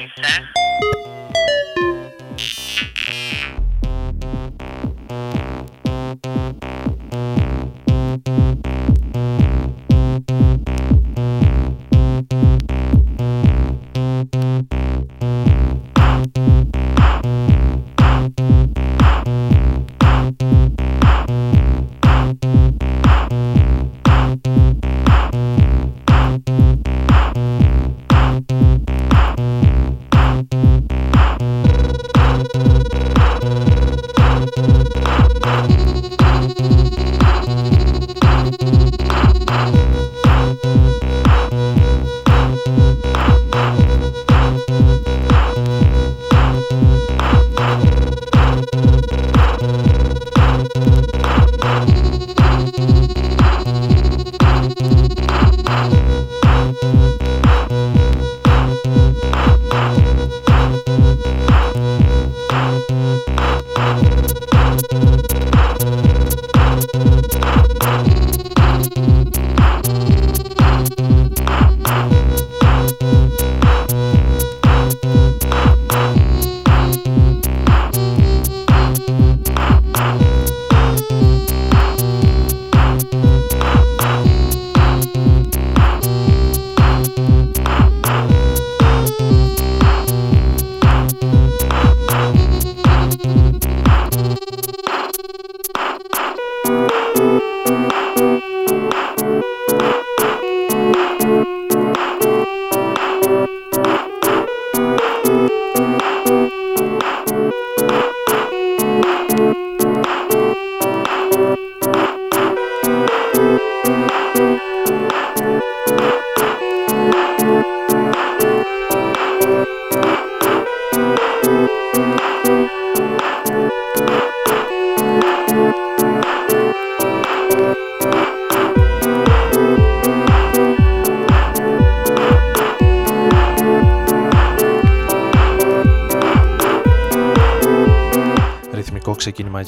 Né?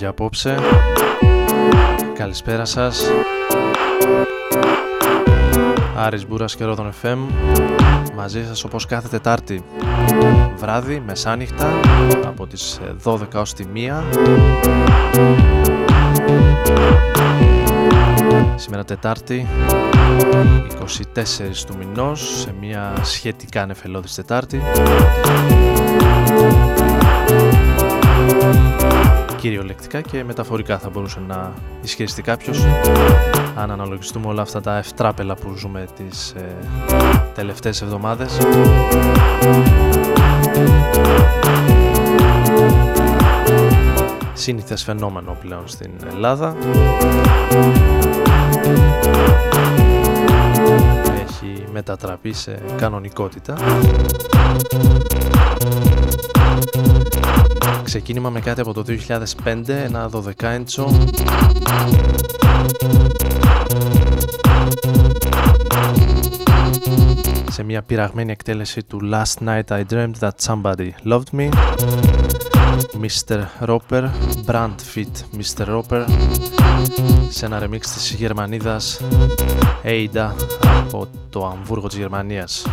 Για απόψε. Καλησπέρα σας. Άρης Μπούρας και Ρόδον FM μαζί σας όπως κάθε Τετάρτη βράδυ, μεσάνυχτα από τις 12 ως τη 1 Σήμερα Τετάρτη 24 του μηνός σε μια σχετικά νεφελώδης Τετάρτη κυριολεκτικά και μεταφορικά θα μπορούσε να ισχυριστεί κάποιος αν αναλογιστούμε όλα αυτά τα ευτράπελα που ζούμε τις ε, τελευταίες εβδομάδες. Σύνηθες φαινόμενο πλέον στην Ελλάδα. Έχει μετατραπεί σε κανονικότητα Ξεκίνημα με κάτι από το 2005, ένα 12 inch σε μια πειραγμένη εκτέλεση του Last Night I Dreamed That Somebody Loved Me Mr. Roper, Brand Fit Mr. Roper σε ένα remix της Γερμανίδας Ada από το Αμβούργο της Γερμανίας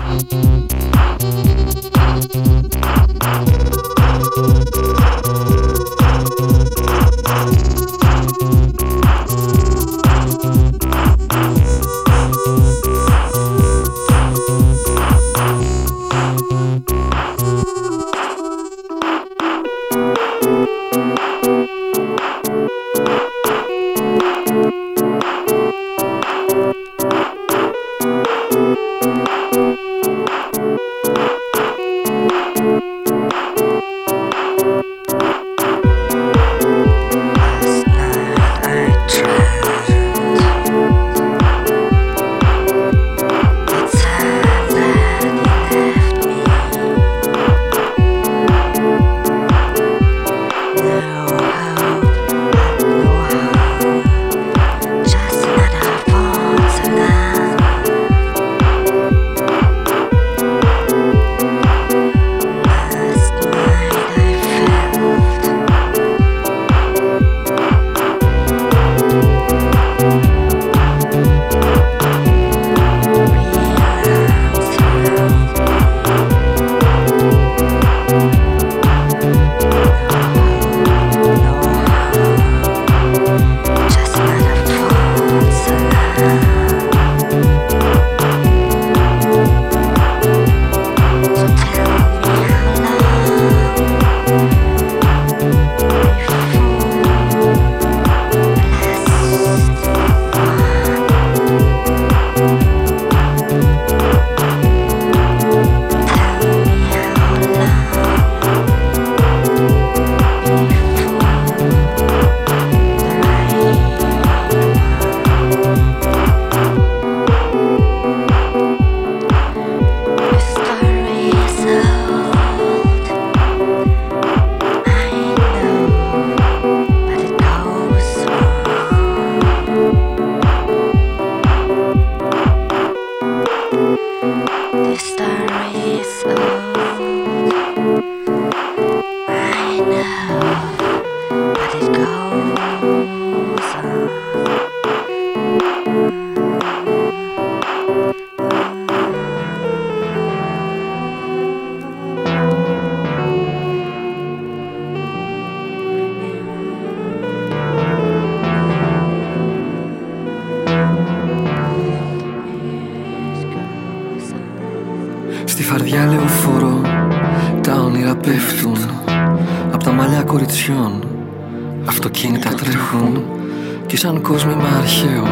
Κι σαν κόσμημα αρχαίο.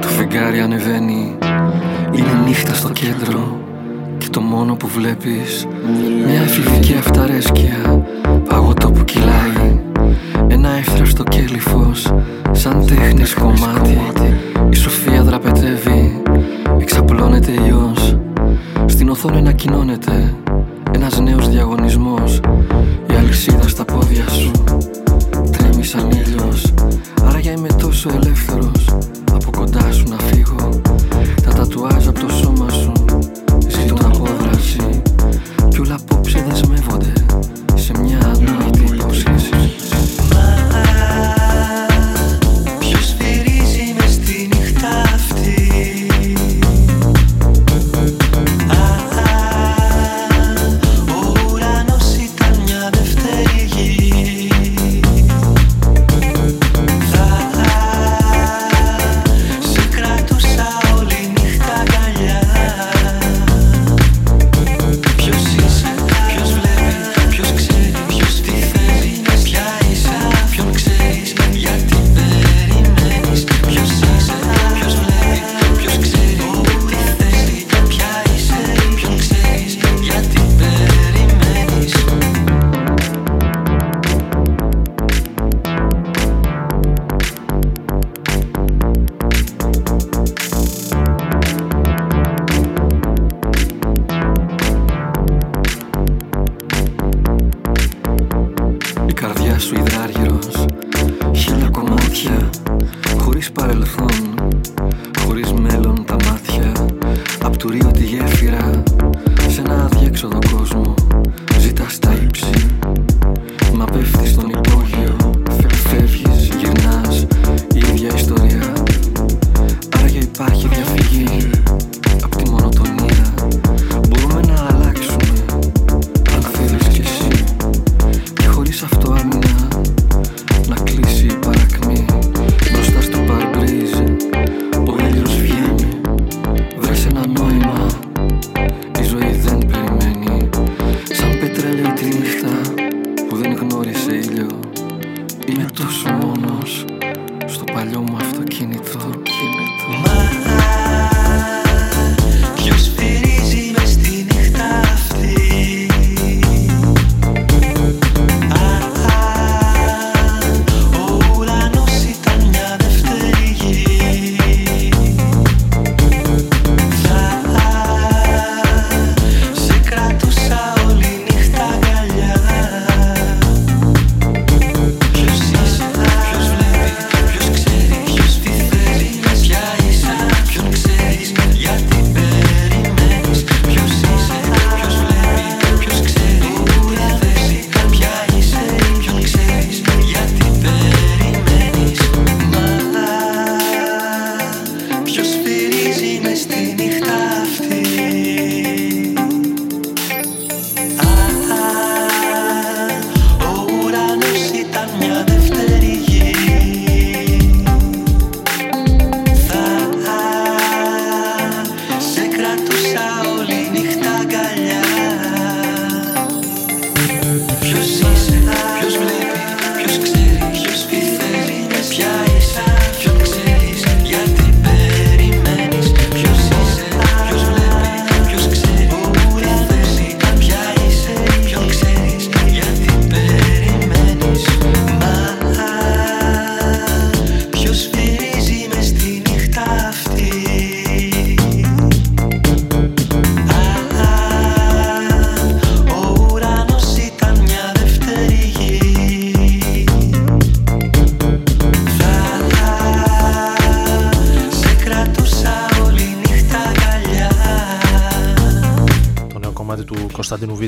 Το φεγγάρι ανεβαίνει. Είναι νύχτα στο κέντρο. Και το μόνο που βλέπεις μια εφηβική αυταρέσκεια. Παγωτό που κυλάει. Ένα έφραστο κέλυφος σαν τέχνης κομμάτι. Η σοφία δραπετεύει. Εξαπλώνεται ιός. Στην οθόνη ανακοινώνεται. Ένας νέος διαγωνισμός. Η αλυσίδα στα πόδια σου.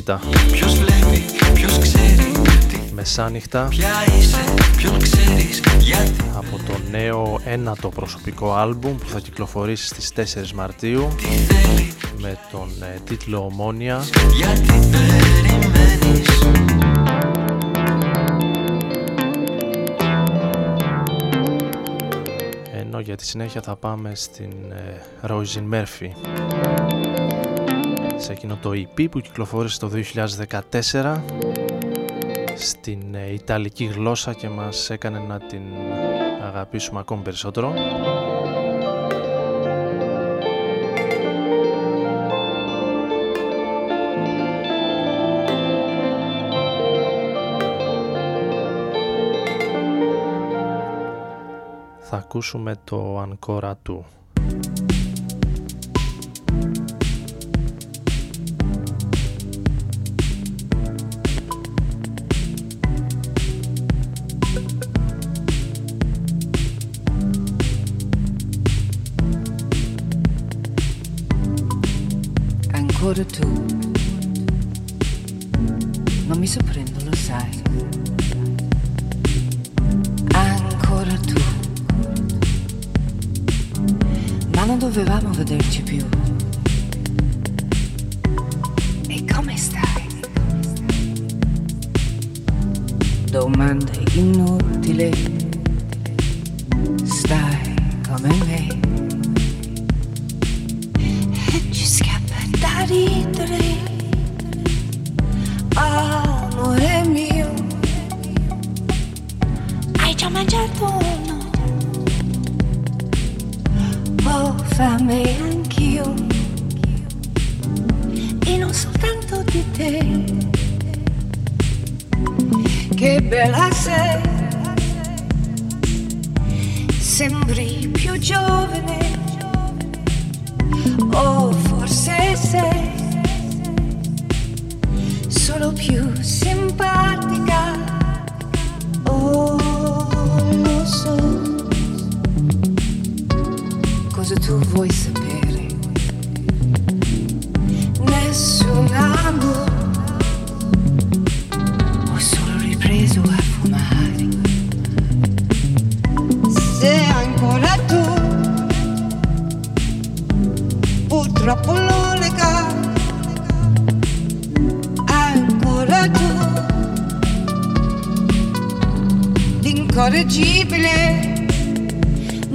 Κίτα. Ποιος. Μεσάνυχτα από το νέο ένατο προσωπικό άλμπουμ που θα κυκλοφορήσει στις 4 Μαρτίου με τον ε, τίτλο «Ομόνια» ενώ για τη συνέχεια θα πάμε στην ε, Μέρφι σε εκείνο το EP που κυκλοφόρησε το 2014 στην ε, Ιταλική γλώσσα και μας έκανε να την αγαπήσουμε ακόμη περισσότερο. Θα ακούσουμε το ανκόρα του. Ancora tu. Non mi sorprendo, lo sai. Ancora tu. Ma non dovevamo vederci più. E come stai? Domande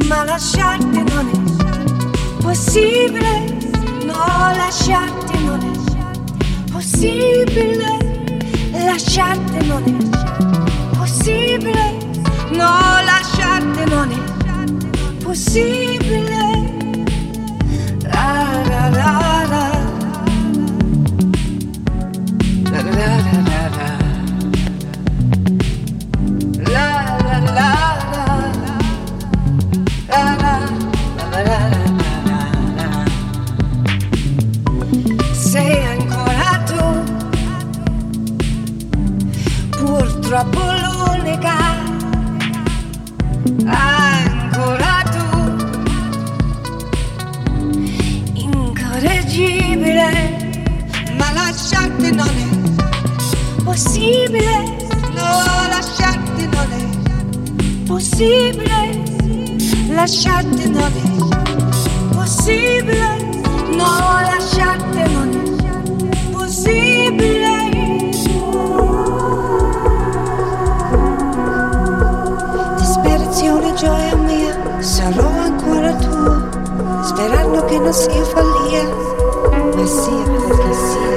ma lasciarti non è possibile no lasciarti non è possibile lasciarti non è possibile no lasciarti non è possibile. La la la possibile Lasciarti non è possibile? No, lasciarti non possibile? Disperazione, gioia mia Sarò ancora tua Sperando che non sia follia Ma sia perché sia.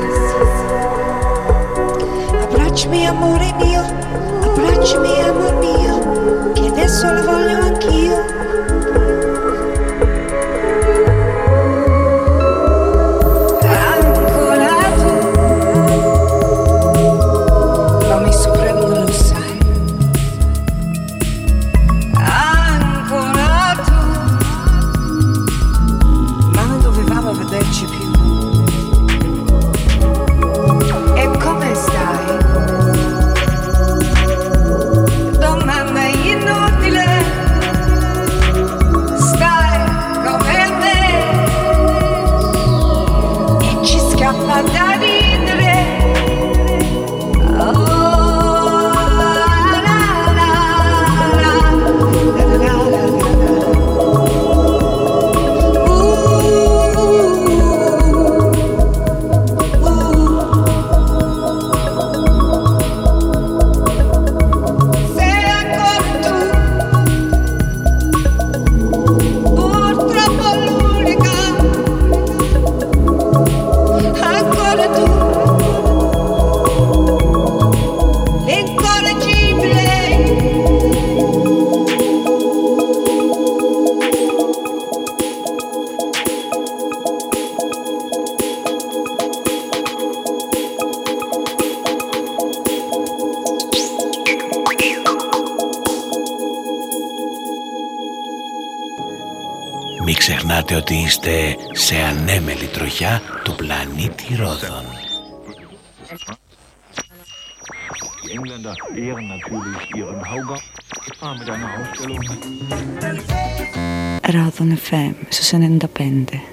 Abbracciami amore mio, abbracciami amor solo voglio anch'io. είστε σε ανέμελη τροχιά του πλανήτη Ρόδων. Ρόδων FM στους 95.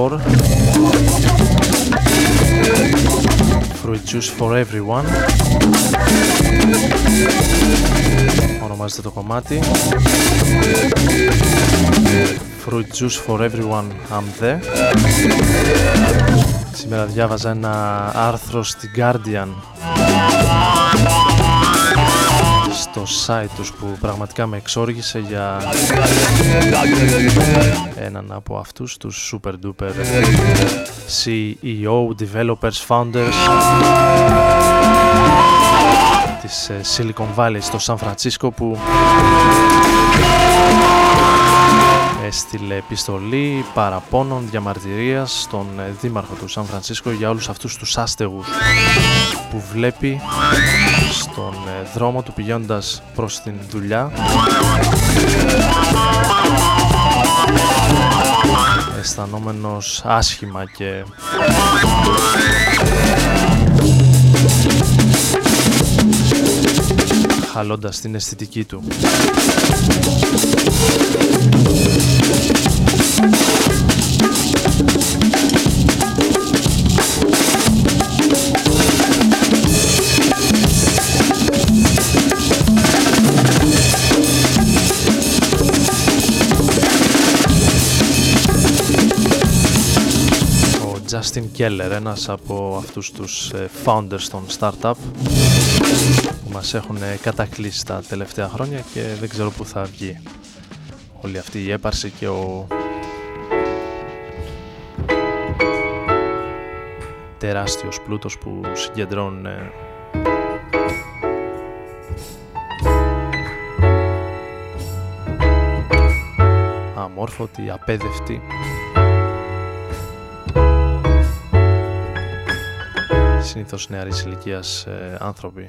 Sign of Four Fruit Juice for Everyone ονομάζεται το κομμάτι Fruit Juice for Everyone I'm there Σήμερα διάβαζα ένα άρθρο στην Guardian στο site τους που πραγματικά με εξόργησε για έναν από αυτούς τους super duper CEO, developers, founders της ε, Silicon Valley στο Σαν Φρανσίσκο που έστειλε επιστολή παραπώνων διαμαρτυρίας στον ε, δήμαρχο του Σαν Φρανσίσκο για όλους αυτούς τους άστεγους που βλέπει στον ε, δρόμο του πηγαίνοντας προς την δουλειά. Αισθανόμενος άσχημα και χαλώντας την αισθητική του. Justin Keller, ένας από αυτούς τους ε, founders των startup που μας έχουν ε, κατακλείσει τα τελευταία χρόνια και δεν ξέρω πού θα βγει όλη αυτή η έπαρση και ο τεράστιος πλούτος που συγκεντρώνουν ε, αμόρφωτοι, απέδευτοι. Συνήθως νεαρής ηλικίας ε, άνθρωποι.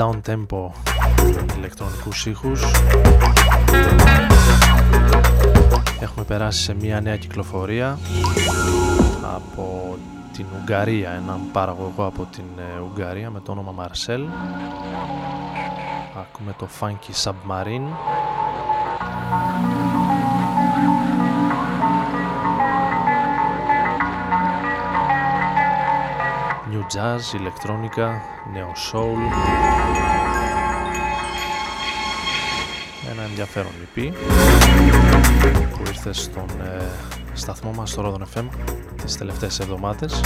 Down tempo ηλεκτρονικούς ήχους. Έχουμε περάσει σε μια νέα κυκλοφορία από την Ουγγαρία, έναν παραγωγό από την ε, Ουγγαρία με το όνομα Marcel. Ακούμε το Funky Submarine. New Jazz, ηλεκτρόνικα, νέο soul ενδιαφέρον EP που ήρθε στον ε, σταθμό μας στο Rodon FM τις τελευταίες εβδομάδες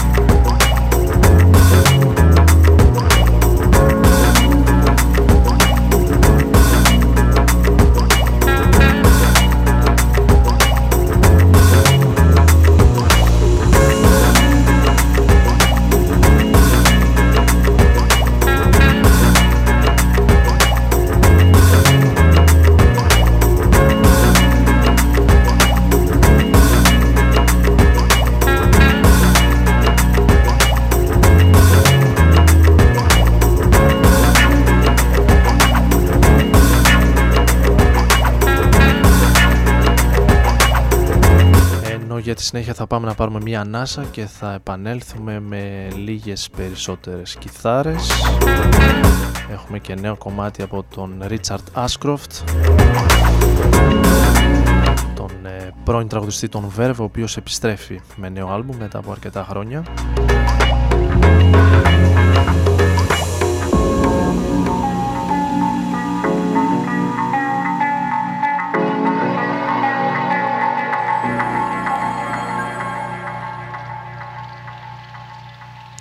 συνέχεια θα πάμε να πάρουμε μια ανάσα και θα επανέλθουμε με λίγες περισσότερες κιθάρες. Έχουμε και νέο κομμάτι από τον Richard Ashcroft, τον ε, πρώην τραγουδιστή των Verve, ο οποίος επιστρέφει με νέο άλμπουμ μετά από αρκετά χρόνια.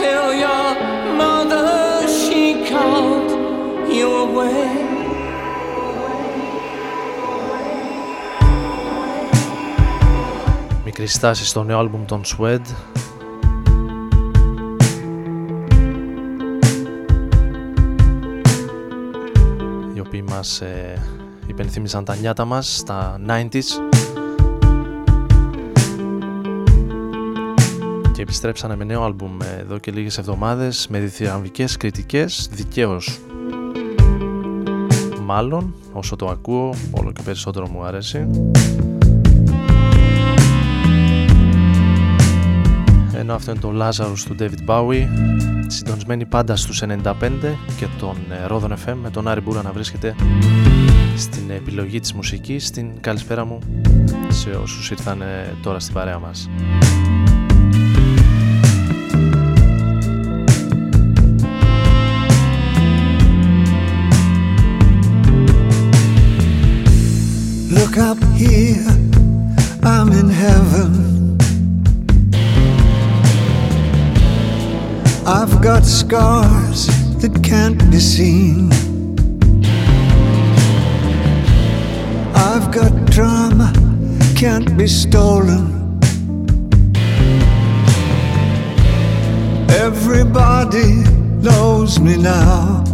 FM. στάση στο νέο άλμπουμ των Swed οι οποίοι μας ε, υπενθύμισαν τα νιάτα μας στα 90s επιστρέψανε με νέο άλμπουμ εδώ και λίγες εβδομάδες με διθυραμβικές κριτικές δικαίως μάλλον, όσο το ακούω, όλο και περισσότερο μου άρεσε. Ενώ αυτό είναι το Lazarus του David Bowie, συντονισμένοι πάντα στους 95 και τον ε, Rodon FM με τον Άρη Μπούρα να βρίσκεται στην επιλογή της μουσικής, στην καλησπέρα μου σε όσους ήρθαν τώρα στην παρέα μας. Up here, I'm in heaven. I've got scars that can't be seen. I've got drama, can't be stolen. Everybody knows me now.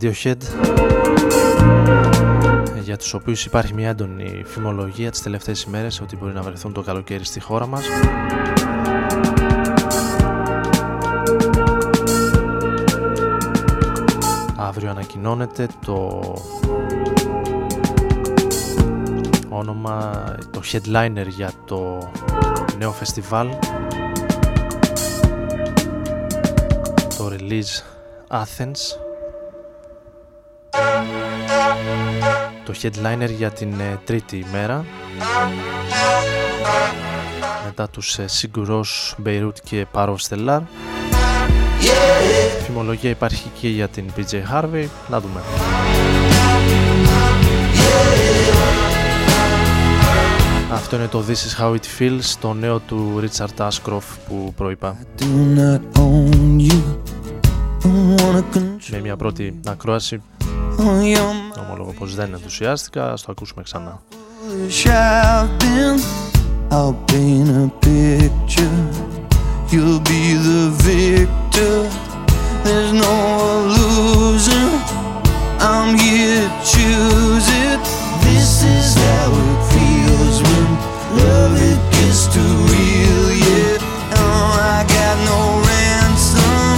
Radiohead. Για τους οποίους υπάρχει μια έντονη φημολογία τις τελευταίες ημέρες ότι μπορεί να βρεθούν το καλοκαίρι στη χώρα μας. Αύριο ανακοινώνεται το όνομα, το headliner για το νέο φεστιβάλ. Το Release Athens το headliner για την ε, τρίτη ημέρα μετά τους ε, Σιγκουρός, Beirut και Parov Stellar. Φημολογία υπάρχει και για την PJ Harvey, να δούμε. Αυτό είναι το This is how it feels, το νέο του Richard Ashcroft που προείπα. Με μια πρώτη ακρόαση Ομολογώ πως δεν ενθουσιάστηκα, ας το ακούσουμε ξανά. I'll paint a picture You'll be the victor There's no illusion I'm here to choose it This is how it feels when love it gets too real Yeah, oh, I got no ransom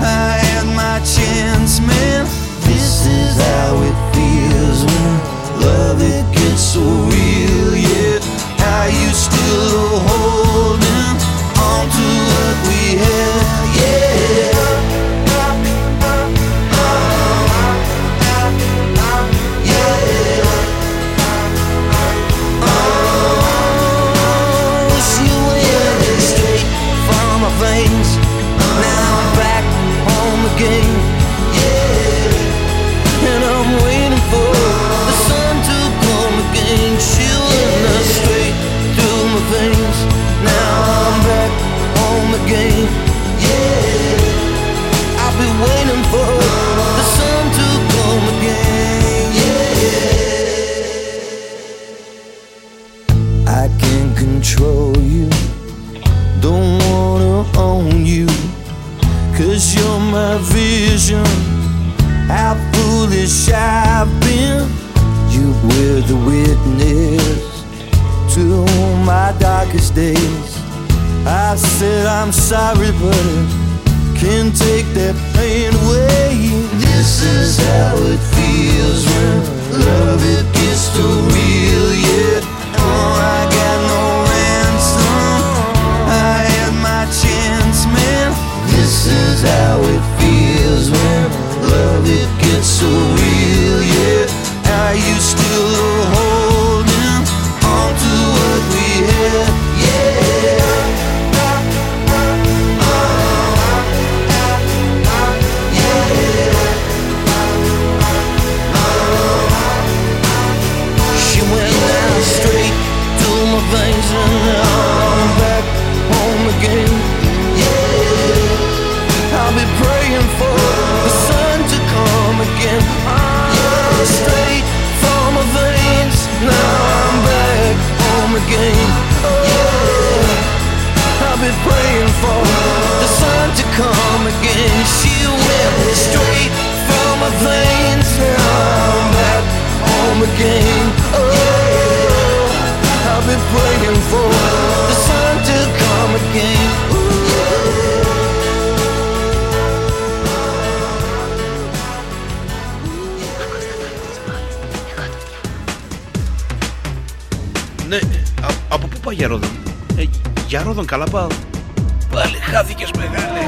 I had my chance, man This is how it Ρόδον καλά πάω. Πάλι χάθηκες μεγάλε.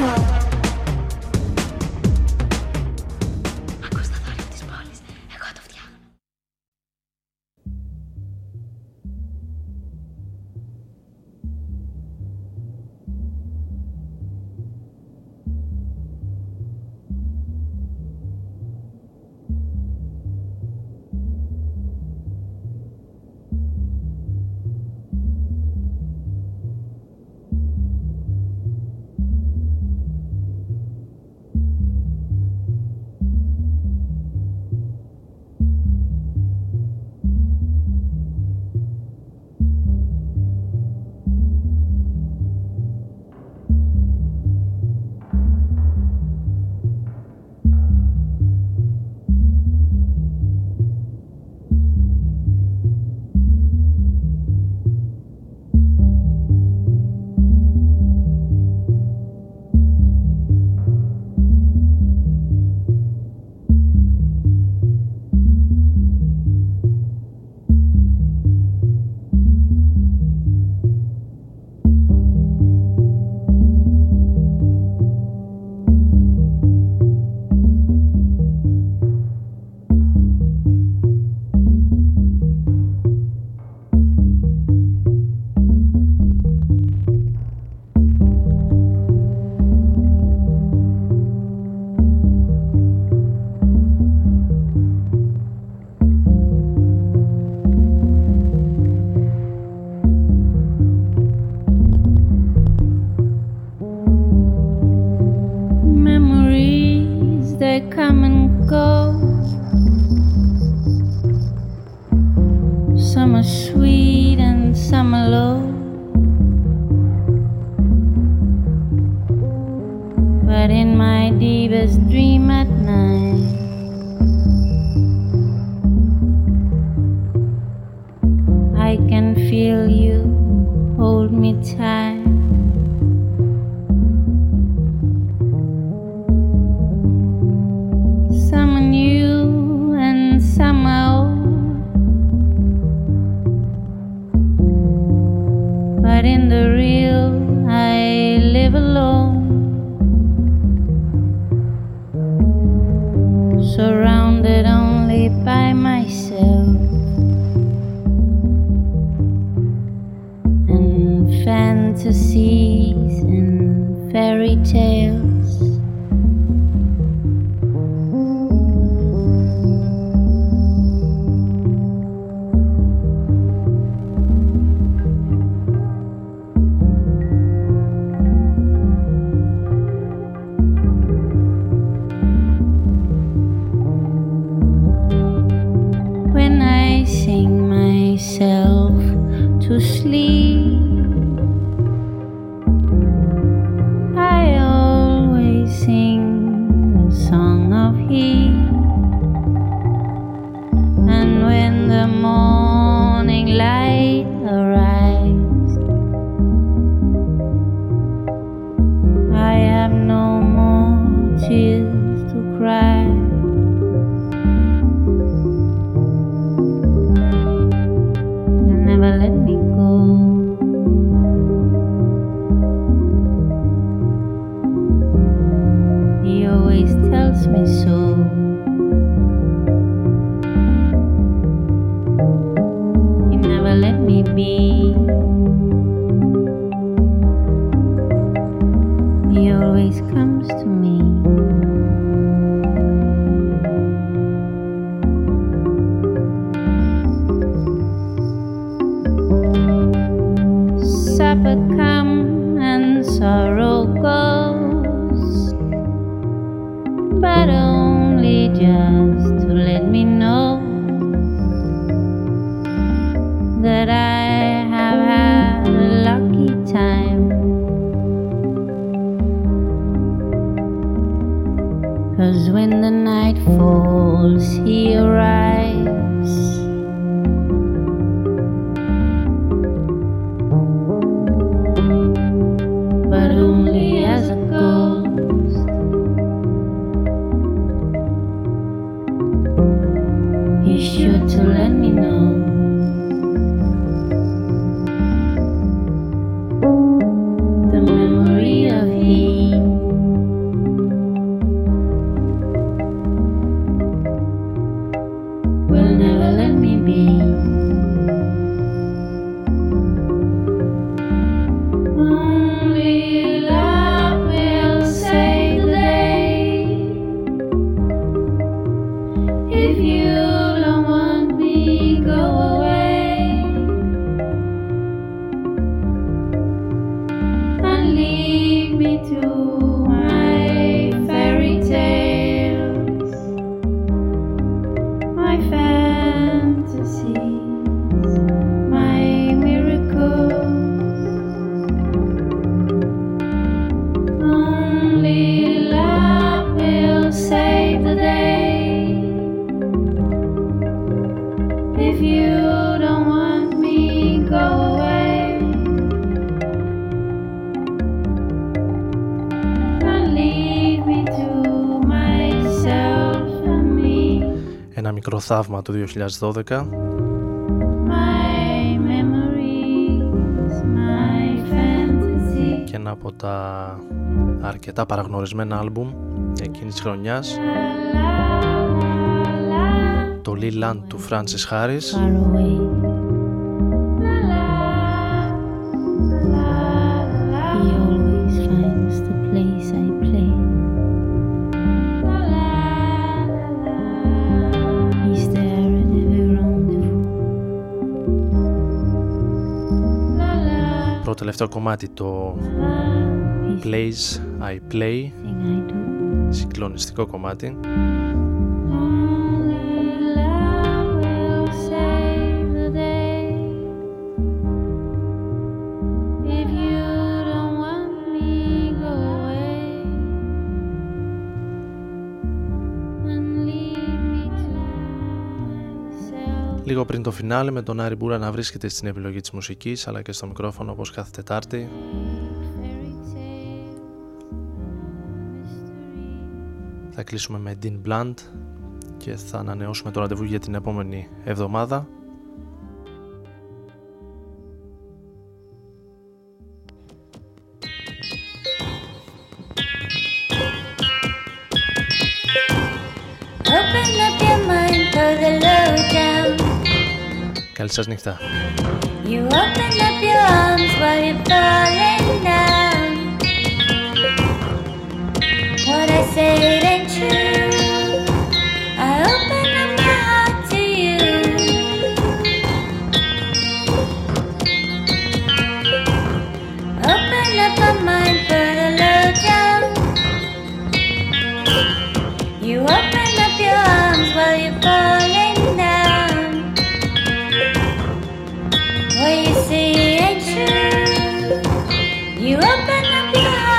θαύμα του 2012 και ένα από τα αρκετά παραγνωρισμένα άλμπουμ εκείνης της χρονιάς. Το Lilan του Francis Harris. Το κομμάτι το Plays I Play. Συγκλονιστικό κομμάτι. πριν το φινάλε με τον Άρη Μπούρα να βρίσκεται στην επιλογή της μουσικής αλλά και στο μικρόφωνο όπως κάθε Τετάρτη. Θα κλείσουμε με Dean Blunt και θα ανανεώσουμε το ραντεβού για την επόμενη εβδομάδα. Καλή σας νύχτα. You open up your arms while you're falling down. What I say Yeah!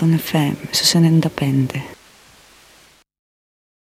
στον εφέ, ίσως 95.